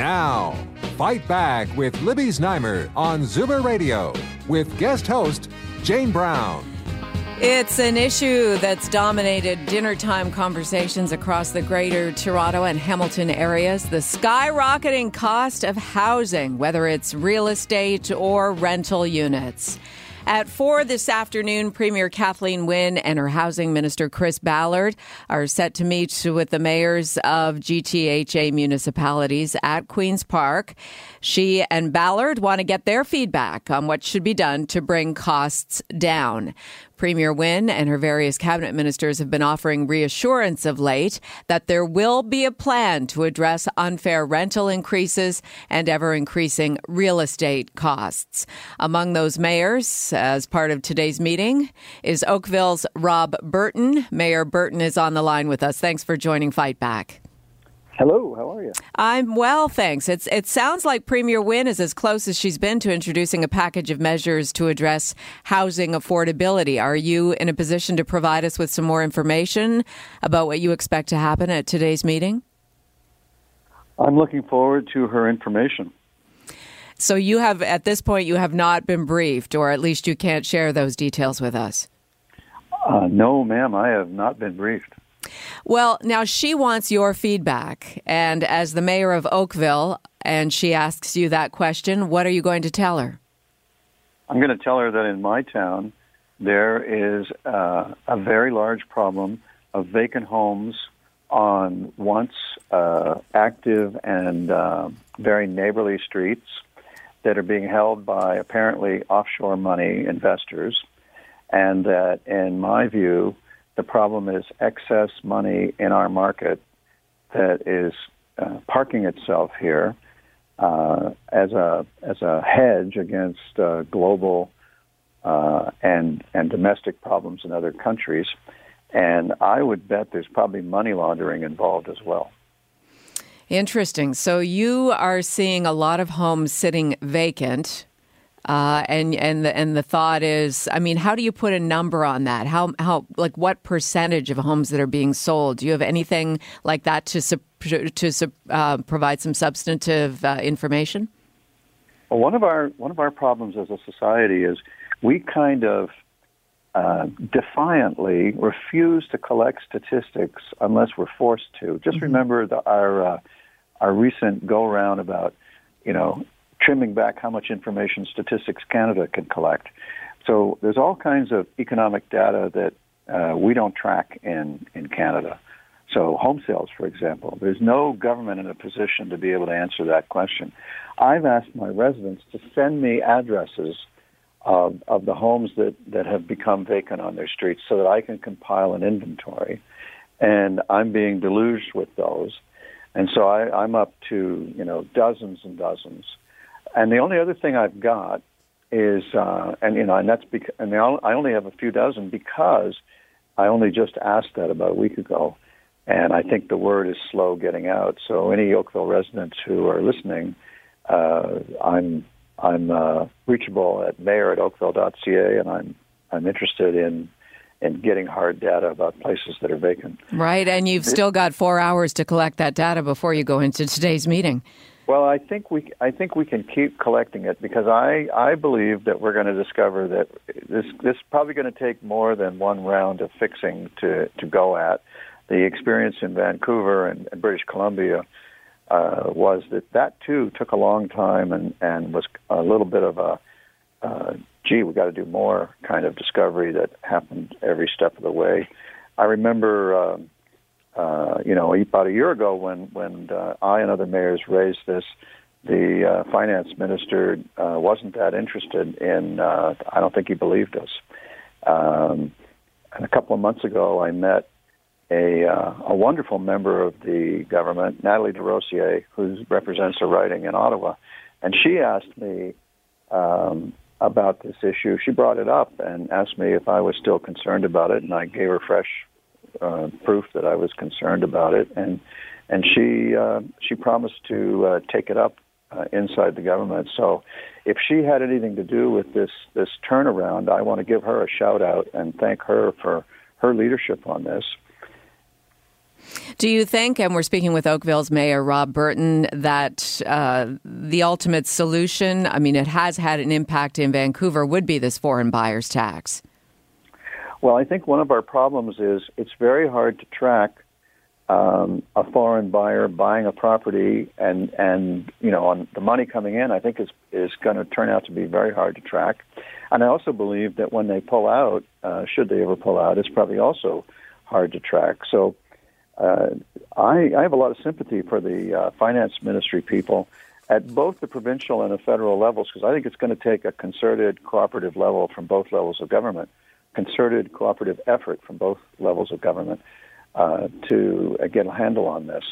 Now, Fight Back with Libby Znaimer on Zoomer Radio with guest host Jane Brown. It's an issue that's dominated dinner time conversations across the greater Toronto and Hamilton areas the skyrocketing cost of housing, whether it's real estate or rental units. At 4 this afternoon, Premier Kathleen Wynne and her Housing Minister Chris Ballard are set to meet with the mayors of GTHA municipalities at Queen's Park. She and Ballard want to get their feedback on what should be done to bring costs down. Premier Wynne and her various cabinet ministers have been offering reassurance of late that there will be a plan to address unfair rental increases and ever increasing real estate costs. Among those mayors, as part of today's meeting, is Oakville's Rob Burton. Mayor Burton is on the line with us. Thanks for joining Fight Back. Hello, how are you? I'm well, thanks. It's it sounds like Premier Wynne is as close as she's been to introducing a package of measures to address housing affordability. Are you in a position to provide us with some more information about what you expect to happen at today's meeting? I'm looking forward to her information. So you have at this point you have not been briefed or at least you can't share those details with us. Uh, no, ma'am, I have not been briefed. Well, now she wants your feedback. And as the mayor of Oakville, and she asks you that question, what are you going to tell her? I'm going to tell her that in my town, there is uh, a very large problem of vacant homes on once uh, active and uh, very neighborly streets that are being held by apparently offshore money investors. And that, in my view, the problem is excess money in our market that is uh, parking itself here uh, as a as a hedge against uh, global uh, and and domestic problems in other countries. And I would bet there's probably money laundering involved as well. Interesting. So you are seeing a lot of homes sitting vacant uh, and and the and the thought is, I mean, how do you put a number on that? How how like what percentage of homes that are being sold? Do you have anything like that to to uh, provide some substantive uh, information? Well, one of our one of our problems as a society is we kind of uh, defiantly refuse to collect statistics unless we're forced to. Just mm-hmm. remember the, our uh, our recent go round about you know trimming back how much information Statistics Canada can collect. So there's all kinds of economic data that uh, we don't track in, in Canada. So home sales, for example, there's no government in a position to be able to answer that question. I've asked my residents to send me addresses of, of the homes that, that have become vacant on their streets so that I can compile an inventory. And I'm being deluged with those. And so I, I'm up to, you know, dozens and dozens and the only other thing I've got is, uh, and you know, and that's because, and I only have a few dozen because I only just asked that about a week ago, and I think the word is slow getting out. So any Oakville residents who are listening, uh, I'm I'm uh, reachable at mayor at oakville.ca, and I'm I'm interested in in getting hard data about places that are vacant. Right, and you've still got four hours to collect that data before you go into today's meeting. Well, I think we I think we can keep collecting it because I I believe that we're going to discover that this this is probably going to take more than one round of fixing to to go at. The experience in Vancouver and, and British Columbia uh, was that that too took a long time and and was a little bit of a uh, gee we got to do more kind of discovery that happened every step of the way. I remember. Um, uh, you know, about a year ago when when uh, I and other mayors raised this, the uh, finance minister uh, wasn't that interested in. Uh, I don't think he believed us. Um, and a couple of months ago, I met a, uh, a wonderful member of the government, Nathalie Des Rosiers, who represents a riding in Ottawa, and she asked me um, about this issue. She brought it up and asked me if I was still concerned about it, and I gave her fresh uh, proof that I was concerned about it, and and she uh, she promised to uh, take it up uh, inside the government. So, if she had anything to do with this this turnaround, I want to give her a shout out and thank her for her leadership on this. Do you think, and we're speaking with Oakville's Mayor Rob Burton, that uh, the ultimate solution, I mean, it has had an impact in Vancouver, would be this foreign buyers tax? Well, I think one of our problems is it's very hard to track um, a foreign buyer buying a property and and you know on the money coming in. I think is is going to turn out to be very hard to track. And I also believe that when they pull out, uh, should they ever pull out, it's probably also hard to track. So uh, I, I have a lot of sympathy for the uh, finance ministry people at both the provincial and the federal levels because I think it's going to take a concerted cooperative level from both levels of government, concerted cooperative effort from both levels of government uh, to uh, get a handle on this.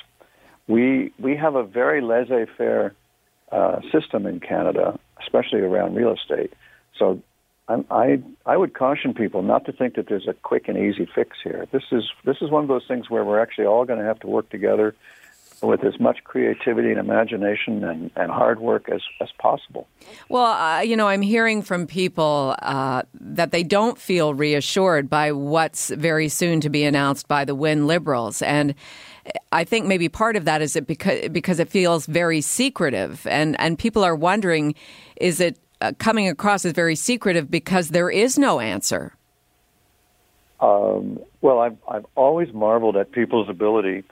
We we have a very laissez-faire uh, system in Canada, especially around real estate. So I I would caution people not to think that there's a quick and easy fix here. This is this is one of those things where we're actually all going to have to work together with as much creativity and imagination and, and hard work as, as possible. Well, uh, you know, I'm hearing from people uh, that they don't feel reassured by what's very soon to be announced by the Wynne Liberals. And I think maybe part of that is it because, because it feels very secretive. And, and people are wondering is it uh, coming across as very secretive because there is no answer. Um, well, I've I've always marveled at people's ability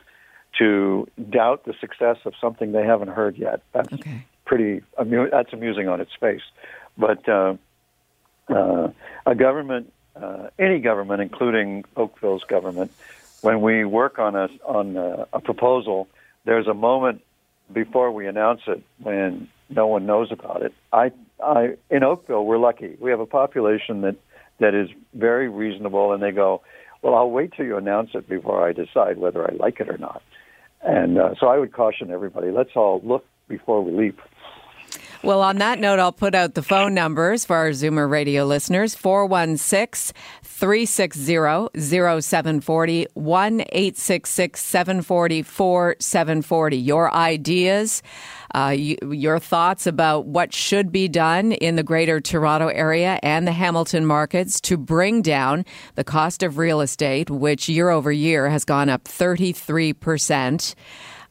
to doubt the success of something they haven't heard yet. That's okay. pretty. Amu- that's amusing on its face, but uh, uh, a government, uh, any government, including Oakville's government, when we work on a on a, a proposal, there's a moment before we announce it when no one knows about it. I I, in Oakville, we're lucky. We have a population that that is very reasonable, and they go, "Well, I'll wait till you announce it before I decide whether I like it or not." And uh, so I would caution everybody: let's all look before we leap. Well, on that note, I'll put out the phone numbers for our Zoomer radio listeners 416 360 0740 1 866 740 4740. Your ideas, uh, you, your thoughts about what should be done in the greater Toronto area and the Hamilton markets to bring down the cost of real estate, which year over year has gone up 33%.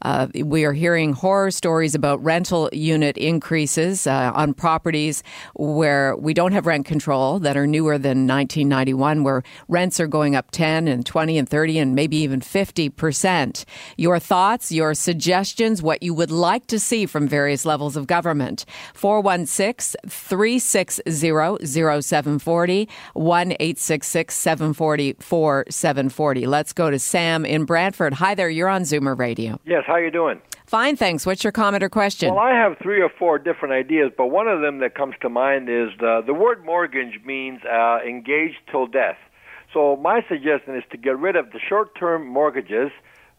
Uh, we are hearing horror stories about rental unit increases uh, on properties where we don't have rent control that are newer than 1991, where rents are going up 10 and 20 and 30 and maybe even 50%. Your thoughts, your suggestions, what you would like to see from various levels of government. 416 360 0740 1 866 740 4740. Let's go to Sam in Brantford. Hi there, you're on Zoomer Radio. Yes, how you doing? Fine, thanks. What's your comment or question? Well, I have three or four different ideas, but one of them that comes to mind is the the word mortgage means uh, engaged till death. So my suggestion is to get rid of the short-term mortgages,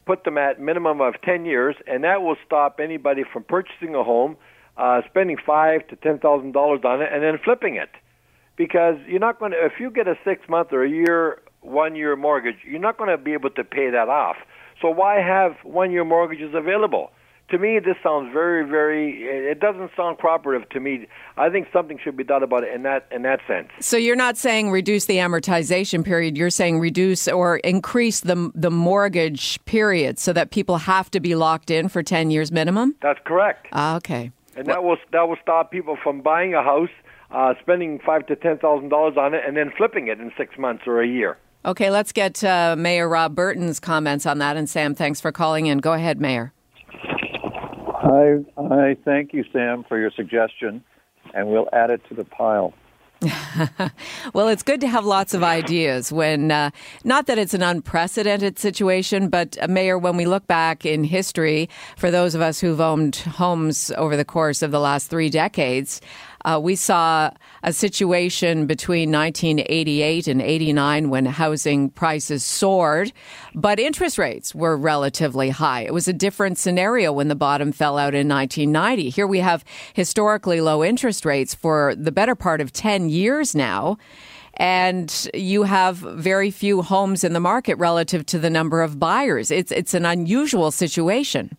put them at minimum of 10 years, and that will stop anybody from purchasing a home, uh, spending five to ten thousand dollars on it, and then flipping it. Because you're not going to, if you get a six month or a year, one year mortgage, you're not going to be able to pay that off. So why have one-year mortgages available? To me, this sounds very, very. It doesn't sound cooperative to me. I think something should be done about it in that in that sense. So you're not saying reduce the amortization period. You're saying reduce or increase the the mortgage period so that people have to be locked in for ten years minimum. That's correct. Ah, okay. And well, that will that will stop people from buying a house, uh, spending five to ten thousand dollars on it, and then flipping it in six months or a year. Okay, let's get uh, Mayor Rob Burton's comments on that. And Sam, thanks for calling in. Go ahead, Mayor. I, I thank you, Sam, for your suggestion, and we'll add it to the pile. well, it's good to have lots of ideas when, uh, not that it's an unprecedented situation, but uh, Mayor, when we look back in history, for those of us who've owned homes over the course of the last three decades, Uh, we saw a situation between 1988 and 89 when housing prices soared, but interest rates were relatively high. It was a different scenario when the bottom fell out in 1990. Here we have historically low interest rates for the better part of 10 years now and you have very few homes in the market relative to the number of buyers. It's it's an unusual situation.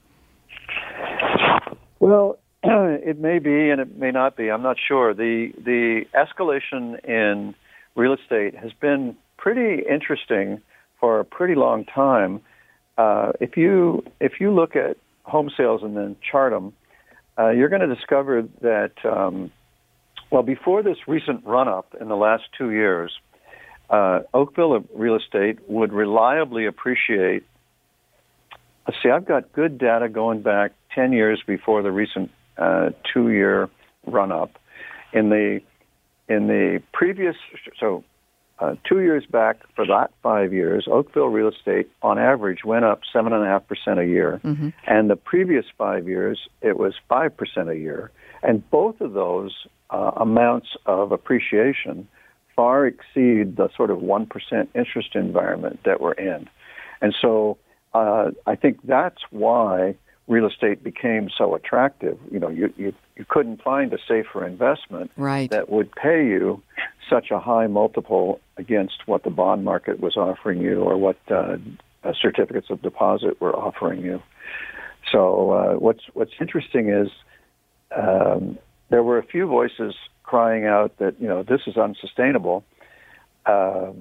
Well, it may be and it may not be. I'm not sure. The the escalation in real estate has been pretty interesting for a pretty long time. Uh, if you if you look at home sales and then chart them, uh, you're going to discover that um, well before this recent run up in the last two years, uh, Oakville real estate would reliably appreciate. Let's See, I've got good data going back 10 years before the recent uh, two-year run-up. In the in the previous, so uh, two years back for that five years, Oakville real estate on average went up seven and a half percent a year, mm-hmm. and the previous five years it was five percent a year, and both of those uh, amounts of appreciation far exceed the sort of one percent interest environment that we're in, and so uh, I think that's why real estate became so attractive. You know, you, you, you couldn't find a safer investment right. that would pay you such a high multiple against what the bond market was offering you or what uh, uh, certificates of deposit were offering you. So uh, what's what's interesting is um, there were a few voices crying out that you know this is unsustainable uh,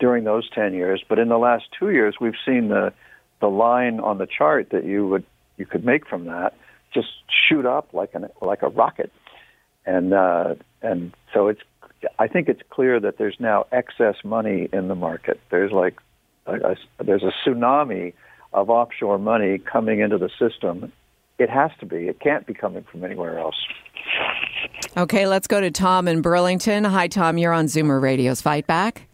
during those ten years, but in the last two years we've seen the the line on the chart that you would you could make from that just shoot up like an like a rocket, and uh, and so it's I think it's clear that there's now excess money in the market. There's like a, a, there's a tsunami of offshore money coming into the system. It has to be. It can't be coming from anywhere else. Okay, let's go to Tom in Burlington. Hi, Tom. You're on Zoomer Radio's Fight Back.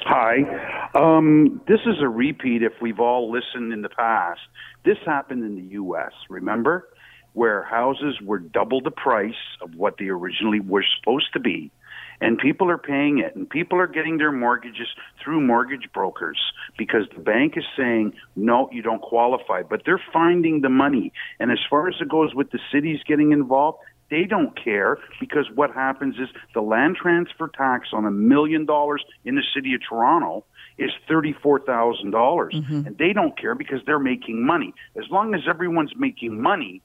Hi. Um, this is a repeat if we've all listened in the past. This happened in the U.S., remember? Where houses were double the price of what they originally were supposed to be. And people are paying it, and people are getting their mortgages through mortgage brokers because the bank is saying, no, you don't qualify. But they're finding the money. And as far as it goes with the cities getting involved, they don't care because what happens is the land transfer tax on a million dollars in the city of Toronto is $34,000 mm-hmm. and they don't care because they're making money. As long as everyone's making money,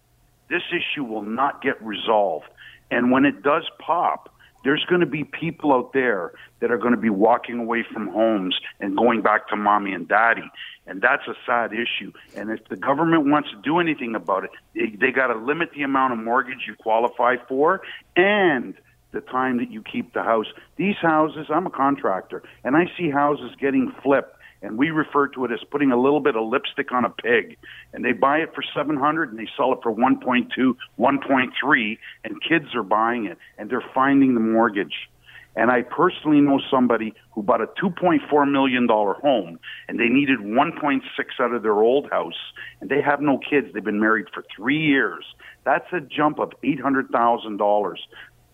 this issue will not get resolved. And when it does pop, there's going to be people out there that are going to be walking away from homes and going back to mommy and daddy. And that's a sad issue. And if the government wants to do anything about it, they, they got to limit the amount of mortgage you qualify for and the time that you keep the house. These houses, I'm a contractor, and I see houses getting flipped and we refer to it as putting a little bit of lipstick on a pig. And they buy it for 700 and they sell it for 1.2, 1.3 and kids are buying it and they're finding the mortgage. And I personally know somebody who bought a $2.4 million home and they needed 1.6 out of their old house and they have no kids. They've been married for three years. That's a jump of $800,000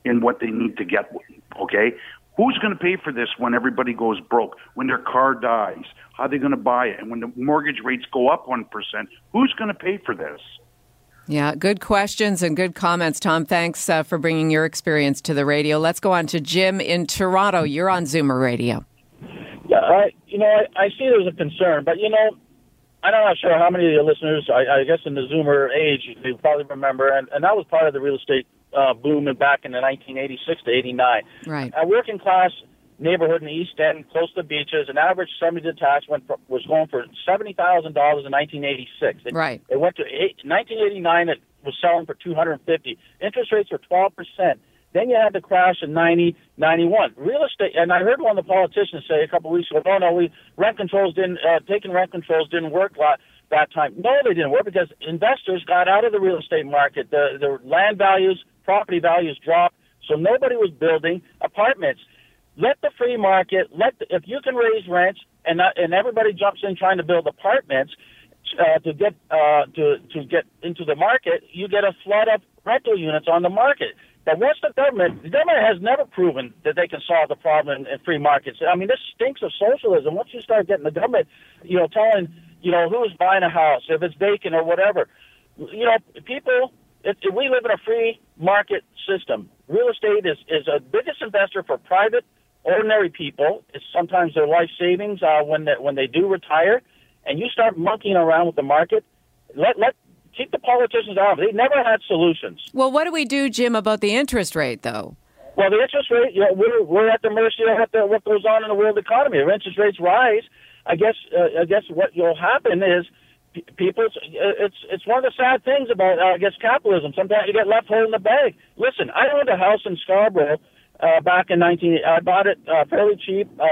in what they need to get. Okay. Who's going to pay for this when everybody goes broke, when their car dies? How are they going to buy it? And when the mortgage rates go up 1%, who's going to pay for this? Yeah, good questions and good comments, Tom. Thanks uh, for bringing your experience to the radio. Let's go on to Jim in Toronto. You're on Zoomer Radio. Yeah, I, you know, I, I see there's a concern, but you know, I'm not sure how many of your listeners, I, I guess in the Zoomer age, they probably remember, and, and that was part of the real estate uh, boom back in the 1986 to 89. Right. A working class neighborhood in the East End, close to the beaches, an average semi-detached went was going for seventy thousand dollars in 1986. It, right. It went to eight, 1989. It was selling for 250. Interest rates were 12 percent. Then you had the crash in 90, 91. Real estate, and I heard one of the politicians say a couple of weeks ago, "No, no, we rent controls didn't uh, taking rent controls didn't work lot, that time." No, they didn't work because investors got out of the real estate market. The the land values property values dropped, so nobody was building apartments. Let the free market, let the, if you can raise rents and not, and everybody jumps in trying to build apartments uh, to get uh, to to get into the market, you get a flood of rental units on the market. But once the government, the government has never proven that they can solve the problem in, in free markets. I mean, this stinks of socialism. Once you start getting the government, you know, telling, you know, who's buying a house, if it's vacant or whatever, you know, people, if, if we live in a free market system, real estate is, is a biggest investor for private, ordinary people. It's sometimes their life savings uh, when, they, when they do retire. And you start monkeying around with the market, let, let keep the politicians out. They never had solutions. Well, what do we do, Jim, about the interest rate, though? Well, the interest rate, you know, we're we're at the mercy of the, what goes on in the world economy. If interest rates rise, I guess uh, I guess what will happen is people. It's it's one of the sad things about uh, I guess capitalism. Sometimes you get left holding the bag. Listen, I owned a house in Scarborough. Uh, back in 19, I bought it uh, fairly cheap, uh,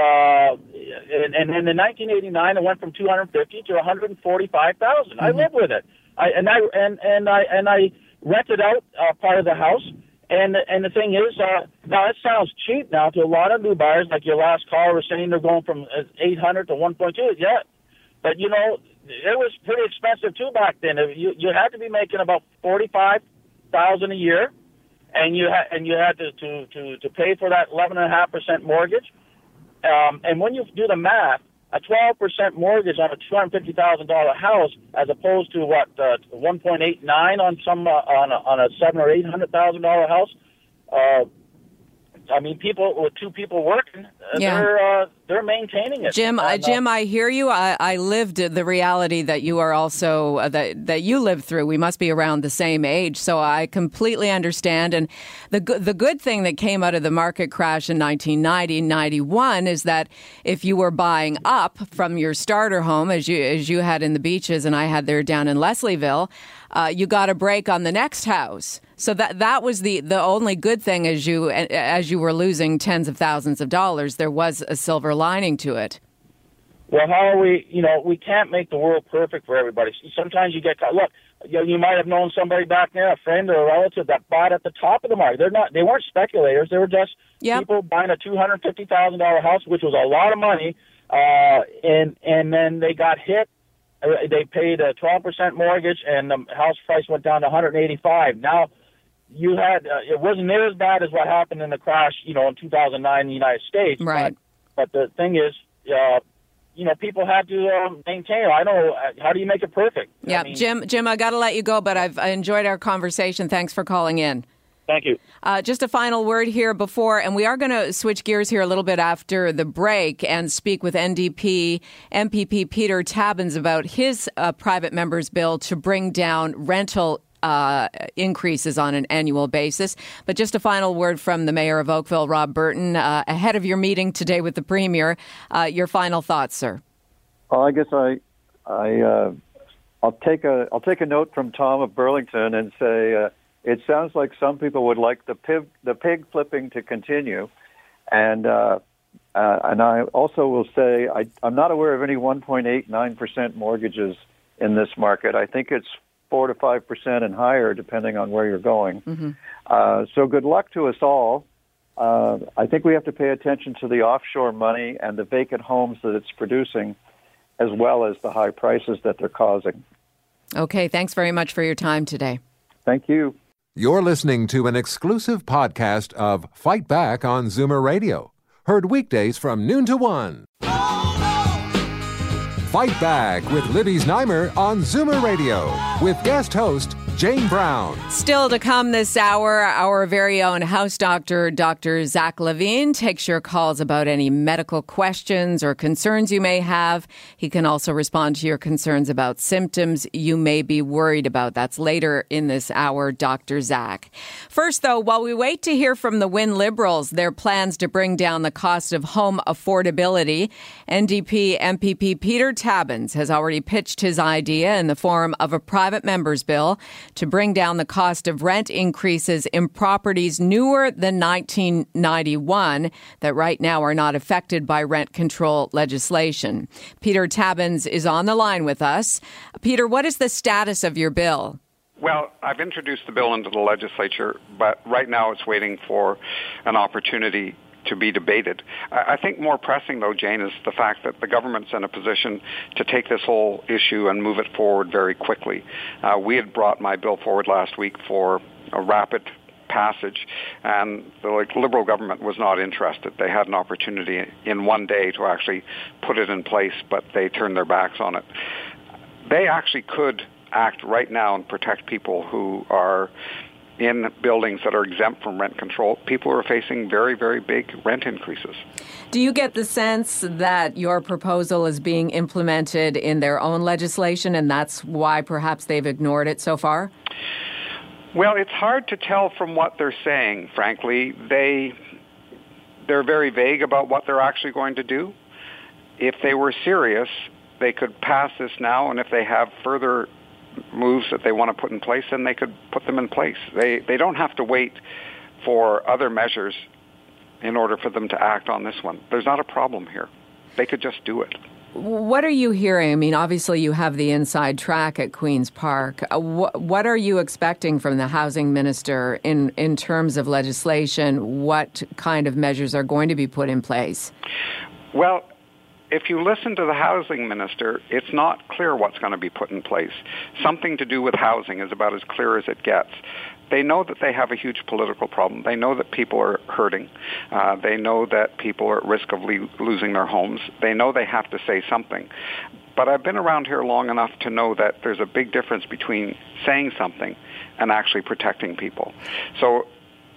and, and in 1989 it went from 250 to 145,000. Mm-hmm. I live with it. I and I and and I and I rented out uh, part of the house. And and the thing is, uh, now it sounds cheap now to a lot of new buyers. Like your last caller was saying, they're going from 800 to 1.2. Yeah, but you know, it was pretty expensive too back then. You you had to be making about 45 thousand a year, and you had and you had to to to, to pay for that 11 and a half percent mortgage. Um, and when you do the math, a 12% mortgage on a $250,000 house as opposed to what uh, 1.89 on some uh, on a, on a seven or eight hundred thousand dollar house. Uh, I mean, people with two people working, uh, yeah. they're uh, they're maintaining it. Jim, uh, Jim, I hear you. I, I, lived the reality that you are also uh, that that you lived through. We must be around the same age, so I completely understand. And the the good thing that came out of the market crash in 1990, 91 is that if you were buying up from your starter home, as you as you had in the beaches, and I had there down in Leslieville uh, you got a break on the next house. So that that was the the only good thing as you as you were losing tens of thousands of dollars. There was a silver lining to it. Well, how are we? You know, we can't make the world perfect for everybody. Sometimes you get caught. Look, you, know, you might have known somebody back there, a friend or a relative that bought at the top of the market. They're not. They weren't speculators. They were just yep. people buying a two hundred fifty thousand dollar house, which was a lot of money. Uh, and and then they got hit they paid a 12% mortgage, and the house price went down to 185. Now, you had uh, it wasn't near as bad as what happened in the crash, you know, in 2009 in the United States. Right. But, but the thing is, uh, you know, people had to uh, maintain. I don't know how do you make it perfect. Yeah, I mean, Jim. Jim, I got to let you go, but I've enjoyed our conversation. Thanks for calling in. Thank you. Uh, just a final word here before, and we are going to switch gears here a little bit after the break and speak with NDP MPP Peter Tabuns about his uh, private members bill to bring down rental uh, increases on an annual basis. But just a final word from the mayor of Oakville, Rob Burton, uh, ahead of your meeting today with the premier. Uh, your final thoughts, sir? Well, I guess I, I, uh, I'll take a, I'll take a note from Tom of Burlington and say it sounds like some people would like the pig, the pig flipping to continue, and uh, uh, and I also will say I, I'm not aware of any 1.89 percent mortgages in this market. I think it's four to five percent and higher, depending on where you're going. Mm-hmm. Uh, so good luck to us all. Uh, I think we have to pay attention to the offshore money and the vacant homes that it's producing, as well as the high prices that they're causing. Okay, thanks very much for your time today. Thank you. You're listening to an exclusive podcast of Fight Back on Zoomer Radio, heard weekdays from noon to one. Fight Back with Libby Znaimer on Zoomer Radio with guest host Jane Brown. Still to come this hour, our very own house doctor, Dr. Zach Levine, takes your calls about any medical questions or concerns you may have. He can also respond to your concerns about symptoms you may be worried about. That's later in this hour, Dr. Zach. First, though, while we wait to hear from the Wynne Liberals, their plans to bring down the cost of home affordability, NDP MPP Peter Tabuns has already pitched his idea in the form of a private member's bill to bring down the cost of rent increases in properties newer than 1991 that right now are not affected by rent control legislation. Peter Tabuns is on the line with us. Peter, what is the status of your bill? Well, I've introduced the bill into the legislature, but right now it's waiting for an opportunity to be debated. I I think more pressing, though, Jane, is the fact that the government's in a position to take this whole issue and move it forward very quickly. Uh, we had brought my bill forward last week for a rapid passage, and the like, Liberal government was not interested. They had an opportunity in one day to actually put it in place, but they turned their backs on it. They actually could act right now and protect people who are in buildings that are exempt from rent control, people are facing very, very big rent increases. Do you get the sense that your proposal is being implemented in their own legislation and that's why perhaps they've ignored it so far? Well, it's hard to tell from what they're saying, frankly. They they're very vague about what they're actually going to do. If they were serious, they could pass this now and if they have further moves that they want to put in place, then they could put them in place. They they don't have to wait for other measures in order for them to act on this one. There's not a problem here. They could just do it. What are you hearing? I mean, obviously you have the inside track at Queen's Park. Uh, what are you expecting from the housing minister in in terms of legislation? What kind of measures are going to be put in place? Well, if you listen to the housing minister, it's not clear what's going to be put in place. Something to do with housing is about as clear as it gets. They know that they have a huge political problem. They know that people are hurting. Uh, they know that people are at risk of le- losing their homes. They know they have to say something. But I've been around here long enough to know that there's a big difference between saying something and actually protecting people. So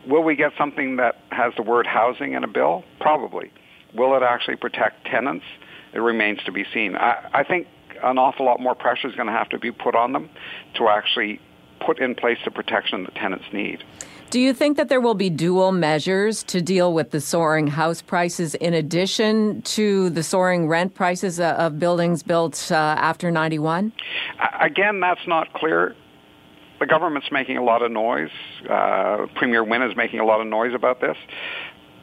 will we get something that has the word housing in a bill? Probably. Will it actually protect tenants? It remains to be seen. I, I think an awful lot more pressure is going to have to be put on them to actually put in place the protection that tenants need. Do you think that there will be dual measures to deal with the soaring house prices in addition to the soaring rent prices uh, of buildings built uh, after 91? Again, that's not clear. The government's making a lot of noise. Uh, Premier Wynne is making a lot of noise about this.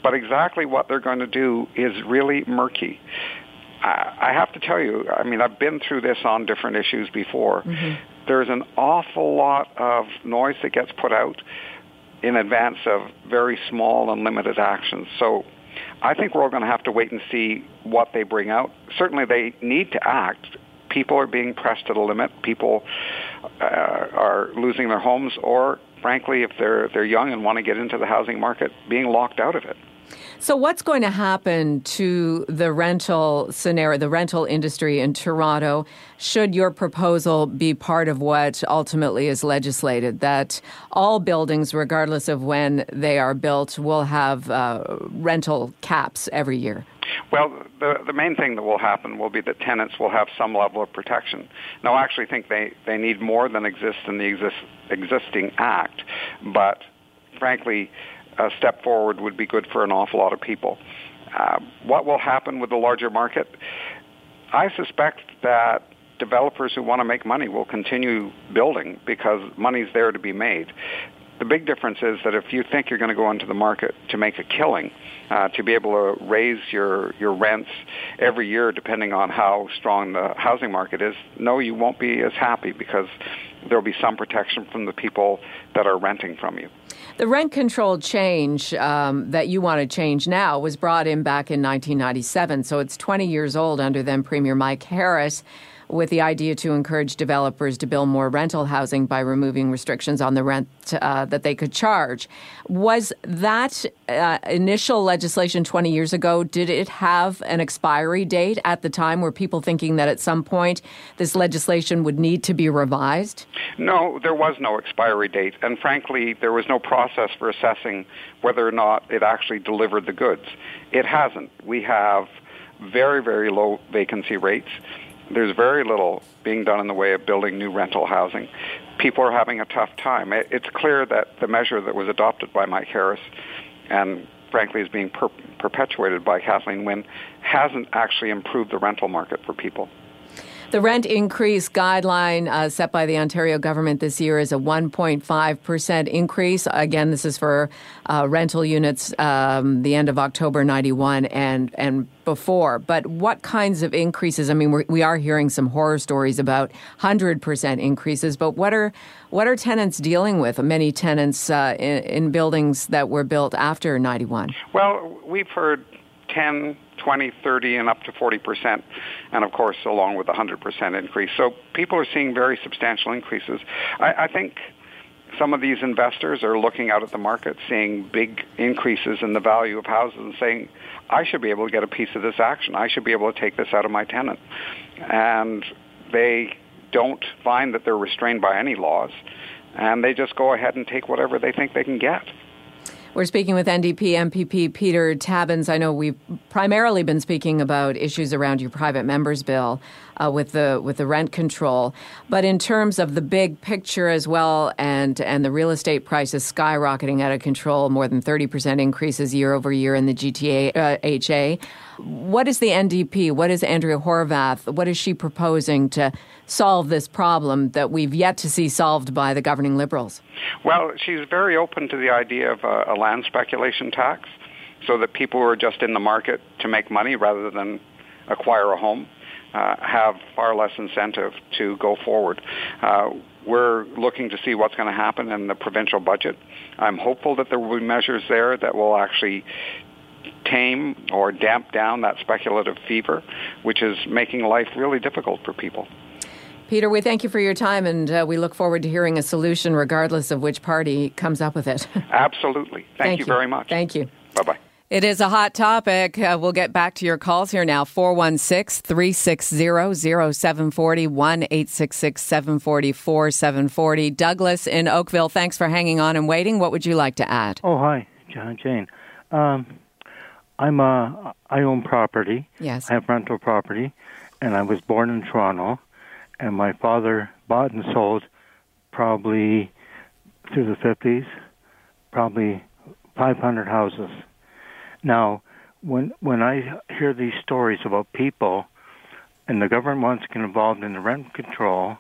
But exactly what they're going to do is really murky. I have to tell you, I mean, I've been through this on different issues before. Mm-hmm. There's an awful lot of noise that gets put out in advance of very small and limited actions. So I think we're all going to have to wait and see what they bring out. Certainly, they need to act. People are being pressed to the limit. People uh, are losing their homes, or frankly, if they're they're young and want to get into the housing market, being locked out of it. So, what's going to happen to the rental scenario, the rental industry in Toronto, should your proposal be part of what ultimately is legislated? That all buildings, regardless of when they are built, will have uh, rental caps every year? Well, the, the main thing that will happen will be that tenants will have some level of protection. Now, I actually think they, they need more than exists in the exist, existing act, but frankly, a step forward would be good for an awful lot of people. Uh, what will happen with the larger market? I suspect that developers who want to make money will continue building because money's there to be made. The big difference is that if you think you're going to go into the market to make a killing, uh, to be able to raise your, your rents every year depending on how strong the housing market is, no, you won't be as happy because there will be some protection from the people that are renting from you. The rent control change um, that you want to change now was brought in back in 1997, so it's 20 years old under then Premier Mike Harris with the idea to encourage developers to build more rental housing by removing restrictions on the rent uh, that they could charge. Was that uh, initial legislation 20 years ago, did it have an expiry date at the time? Were people thinking that at some point this legislation would need to be revised? No, there was no expiry date. And frankly, there was no process for assessing whether or not it actually delivered the goods. It hasn't. We have very, very low vacancy rates there's very little being done in the way of building new rental housing. People are having a tough time. It's clear that the measure that was adopted by Mike Harris and frankly is being per- perpetuated by Kathleen Wynne hasn't actually improved the rental market for people. The rent increase guideline uh, set by the Ontario government this year is a 1.5% increase. Again, this is for uh, rental units um, the end of October 91 and, and before. But what kinds of increases? I mean, we're, we are hearing some horror stories about 100% increases, but what are, what are tenants dealing with? Many tenants uh, in, in buildings that were built after 91. Well, we've heard 10, 20, 30, and up to 40%, and of course, along with a 100% increase. So people are seeing very substantial increases. I, I think some of these investors are looking out at the market, seeing big increases in the value of houses, and saying, "I should be able to get a piece of this action. I should be able to take this out of my tenant," and they don't find that they're restrained by any laws, and they just go ahead and take whatever they think they can get. We're speaking with NDP MPP Peter Tabuns. I know we've primarily been speaking about issues around your private members bill uh, with the with the rent control, but in terms of the big picture as well, and and the real estate prices skyrocketing out of control, more than thirty percent increases year over year in the GTA uh, HA. What is the NDP? What is Andrea Horwath? What is she proposing to solve this problem that we've yet to see solved by the governing Liberals? Well, she's very open to the idea of a, a land speculation tax so that people who are just in the market to make money rather than acquire a home uh, have far less incentive to go forward. Uh, we're looking to see what's going to happen in the provincial budget. I'm hopeful that there will be measures there that will actually tame or damp down that speculative fever, which is making life really difficult for people. Peter, we thank you for your time and uh, we look forward to hearing a solution regardless of which party comes up with it. Absolutely. Thank, thank you, you very much. Thank you. Bye bye. It is a hot topic. Uh, we'll get back to your calls here now. 416 360 0740 1 866 740 4740. Douglas in Oakville, thanks for hanging on and waiting. What would you like to add? Oh, hi, John Jane. Um, I'm a, uh, I own property. Yes. I have rental property, and I was born in Toronto, and my father bought and sold probably through the 50s, probably 500 houses. Now, when when I hear these stories about people, and the government wants to get involved in the rent control,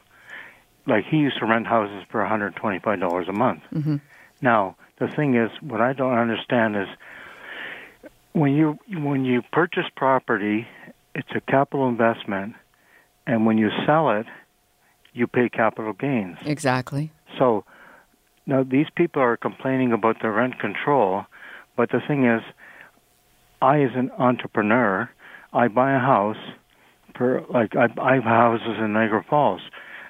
like he used to rent houses for 125 dollars a month. Mm-hmm. Now, the thing is, what I don't understand is when you when you purchase property, it's a capital investment, and when you sell it, you pay capital gains. Exactly. So now these people are complaining about the rent control, but the thing is, I as an entrepreneur, I buy a house for like I, I have houses in Niagara Falls.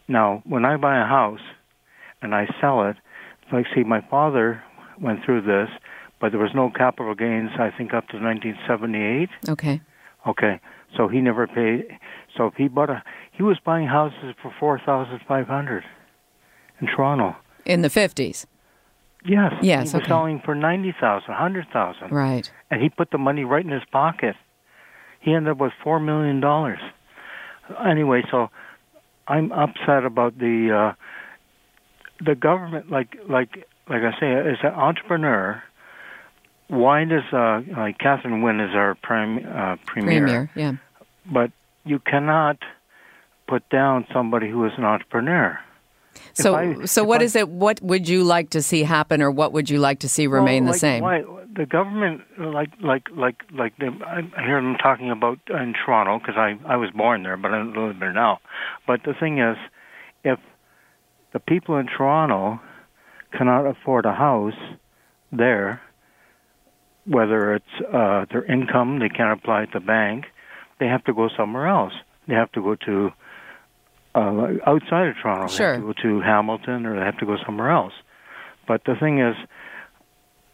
Now, when I buy a house and I sell it, like see, my father went through this but there was no capital gains, I think, up to 1978. Okay. Okay. So he never paid. So if he bought a, he was buying houses for 4500 in Toronto. In the 50s? Yes. Yes, He was okay. selling for 90000 100000 Right. And he put the money right in his pocket. He ended up with $4 million. Anyway, so I'm upset about the, uh, the government, like, like, like I say, as an entrepreneur, why does uh, like Catherine Wynne is our prime uh, premier, Premier, yeah. but you cannot put down somebody who is an entrepreneur. So, I- so what I- is it? What would you like to see happen, or what would you like to see remain Well, the same? Why, the government, like like like like they, I hear them talking about in Toronto because I I was born there, but I don't live there now. But the thing is, if the people in Toronto cannot afford a house there, whether it's uh, their income, they can't apply at the bank, they have to go somewhere else. They have to go to uh, outside of Toronto. They Sure. have to go to Hamilton, or they have to go somewhere else. But the thing is,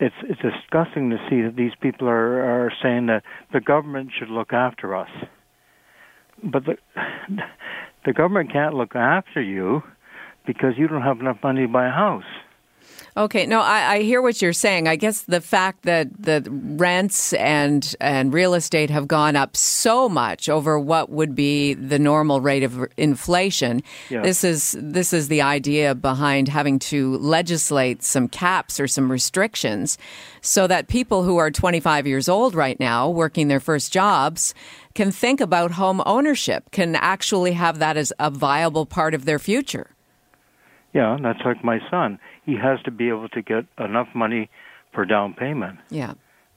it's it's disgusting to see that these people are are saying that the government should look after us. But the the government can't look after you because you don't have enough money to buy a house. Okay, no, I, I hear what you're saying. I guess the fact that the rents and and real estate have gone up so much over what would be the normal rate of inflation. Yeah. This is this is the idea behind having to legislate some caps or some restrictions, so that people who are 25 years old right now, working their first jobs, can think about home ownership, can actually have that as a viable part of their future. Yeah, that's like my son. He has to be able to get enough money for down payment. Yeah.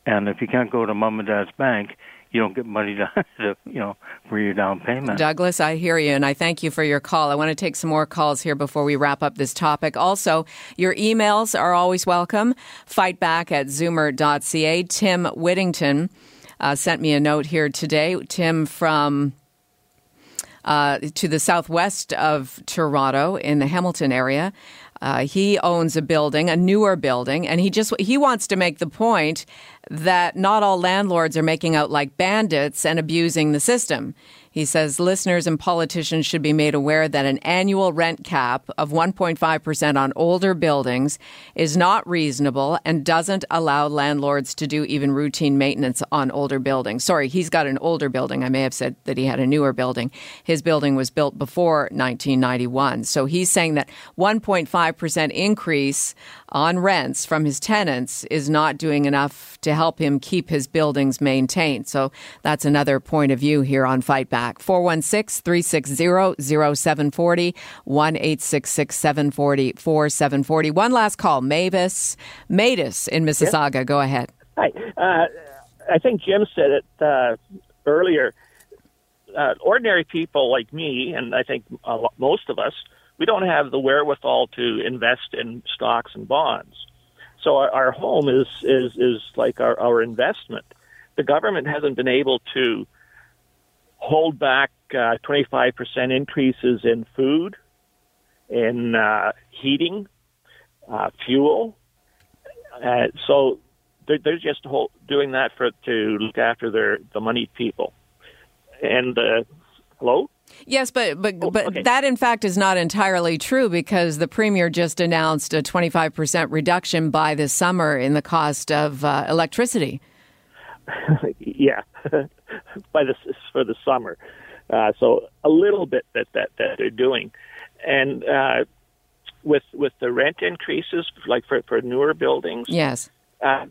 And if you can't go to mom and dad's bank, you don't get money to, to you know, for your down payment. Douglas, I hear you, and I thank you for your call. I want to take some more calls here before we wrap up this topic. Also, your emails are always welcome. Fightback at zoomer.ca. Tim Whittington uh, sent me a note here today. Tim from uh, to the southwest of Toronto in the Hamilton area. Uh, he owns a building, a newer building, and he just he wants to make the point that not all landlords are making out like bandits and abusing the system. He says listeners and politicians should be made aware that an annual rent cap of 1.5% on older buildings is not reasonable and doesn't allow landlords to do even routine maintenance on older buildings. Sorry, he's got an older building. I may have said that he had a newer building. His building was built before 1991. So he's saying that 1.5% increase on rents from his tenants is not doing enough to help him keep his buildings maintained. So that's another point of view here on Fight Back. 416 360 0740 1 740 4740. One last call. Mavis, Matus in Mississauga. Yes. Go ahead. Hi. Uh, I think Jim said it uh, earlier. Uh, ordinary people like me, and I think most of us, we don't have the wherewithal to invest in stocks and bonds. So our, our home is is is like our, our investment. The government hasn't been able to hold back uh, 25% increases in food, in uh, heating, uh, fuel. Uh, so they're, they're just hold, doing that for to look after their the money people. And uh, hello. Yes, but but oh, but okay. that in fact is not entirely true because the premier just announced a 25% reduction by this summer in the cost of uh, electricity. yeah, by the for the summer. Uh, so a little bit that that that they're doing, and uh, with with the rent increases, like for for newer buildings. Yes. Uh,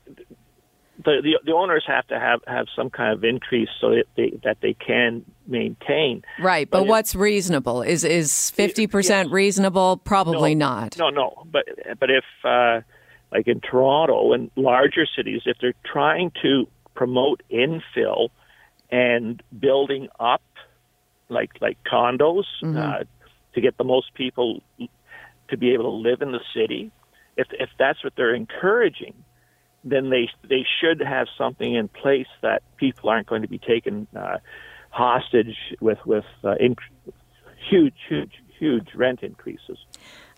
the, the, the owners have to have, have some kind of increase so that they that they can maintain. Right, but, but what's reasonable? Is is fifty percent yes. reasonable? Probably no, not. No, no. But but if uh, like in Toronto and larger cities, if they're trying to promote infill and building up like like condos mm-hmm. uh, to get the most people to be able to live in the city, if if that's what they're encouraging then they they should have something in place that people aren't going to be taken uh, hostage with with uh, inc- huge huge huge rent increases.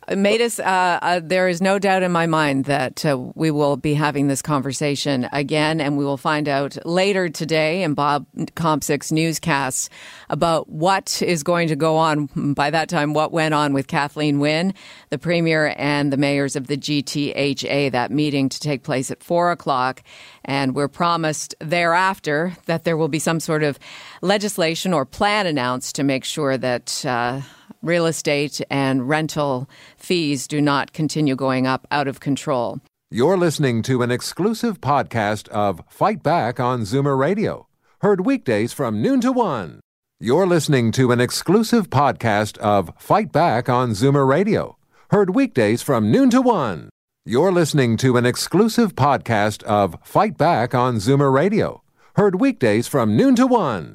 Matus, uh, uh, there is no doubt in my mind that uh, we will be having this conversation again, and we will find out later today in Bob Kompcik's newscasts about what is going to go on. By that time, what went on with Kathleen Wynne, the premier, and the mayors of the GTHA. That meeting to take place at four o'clock, and we're promised thereafter that there will be some sort of legislation or plan announced to make sure that uh, real estate and rental fees do not continue going up out of control. You're listening to an exclusive podcast of Fight Back on Zoomer Radio, heard weekdays from noon to one. You're listening to an exclusive podcast of Fight Back on Zoomer Radio, heard weekdays from noon to one. You're listening to an exclusive podcast of Fight Back on Zoomer Radio, heard weekdays from noon to one.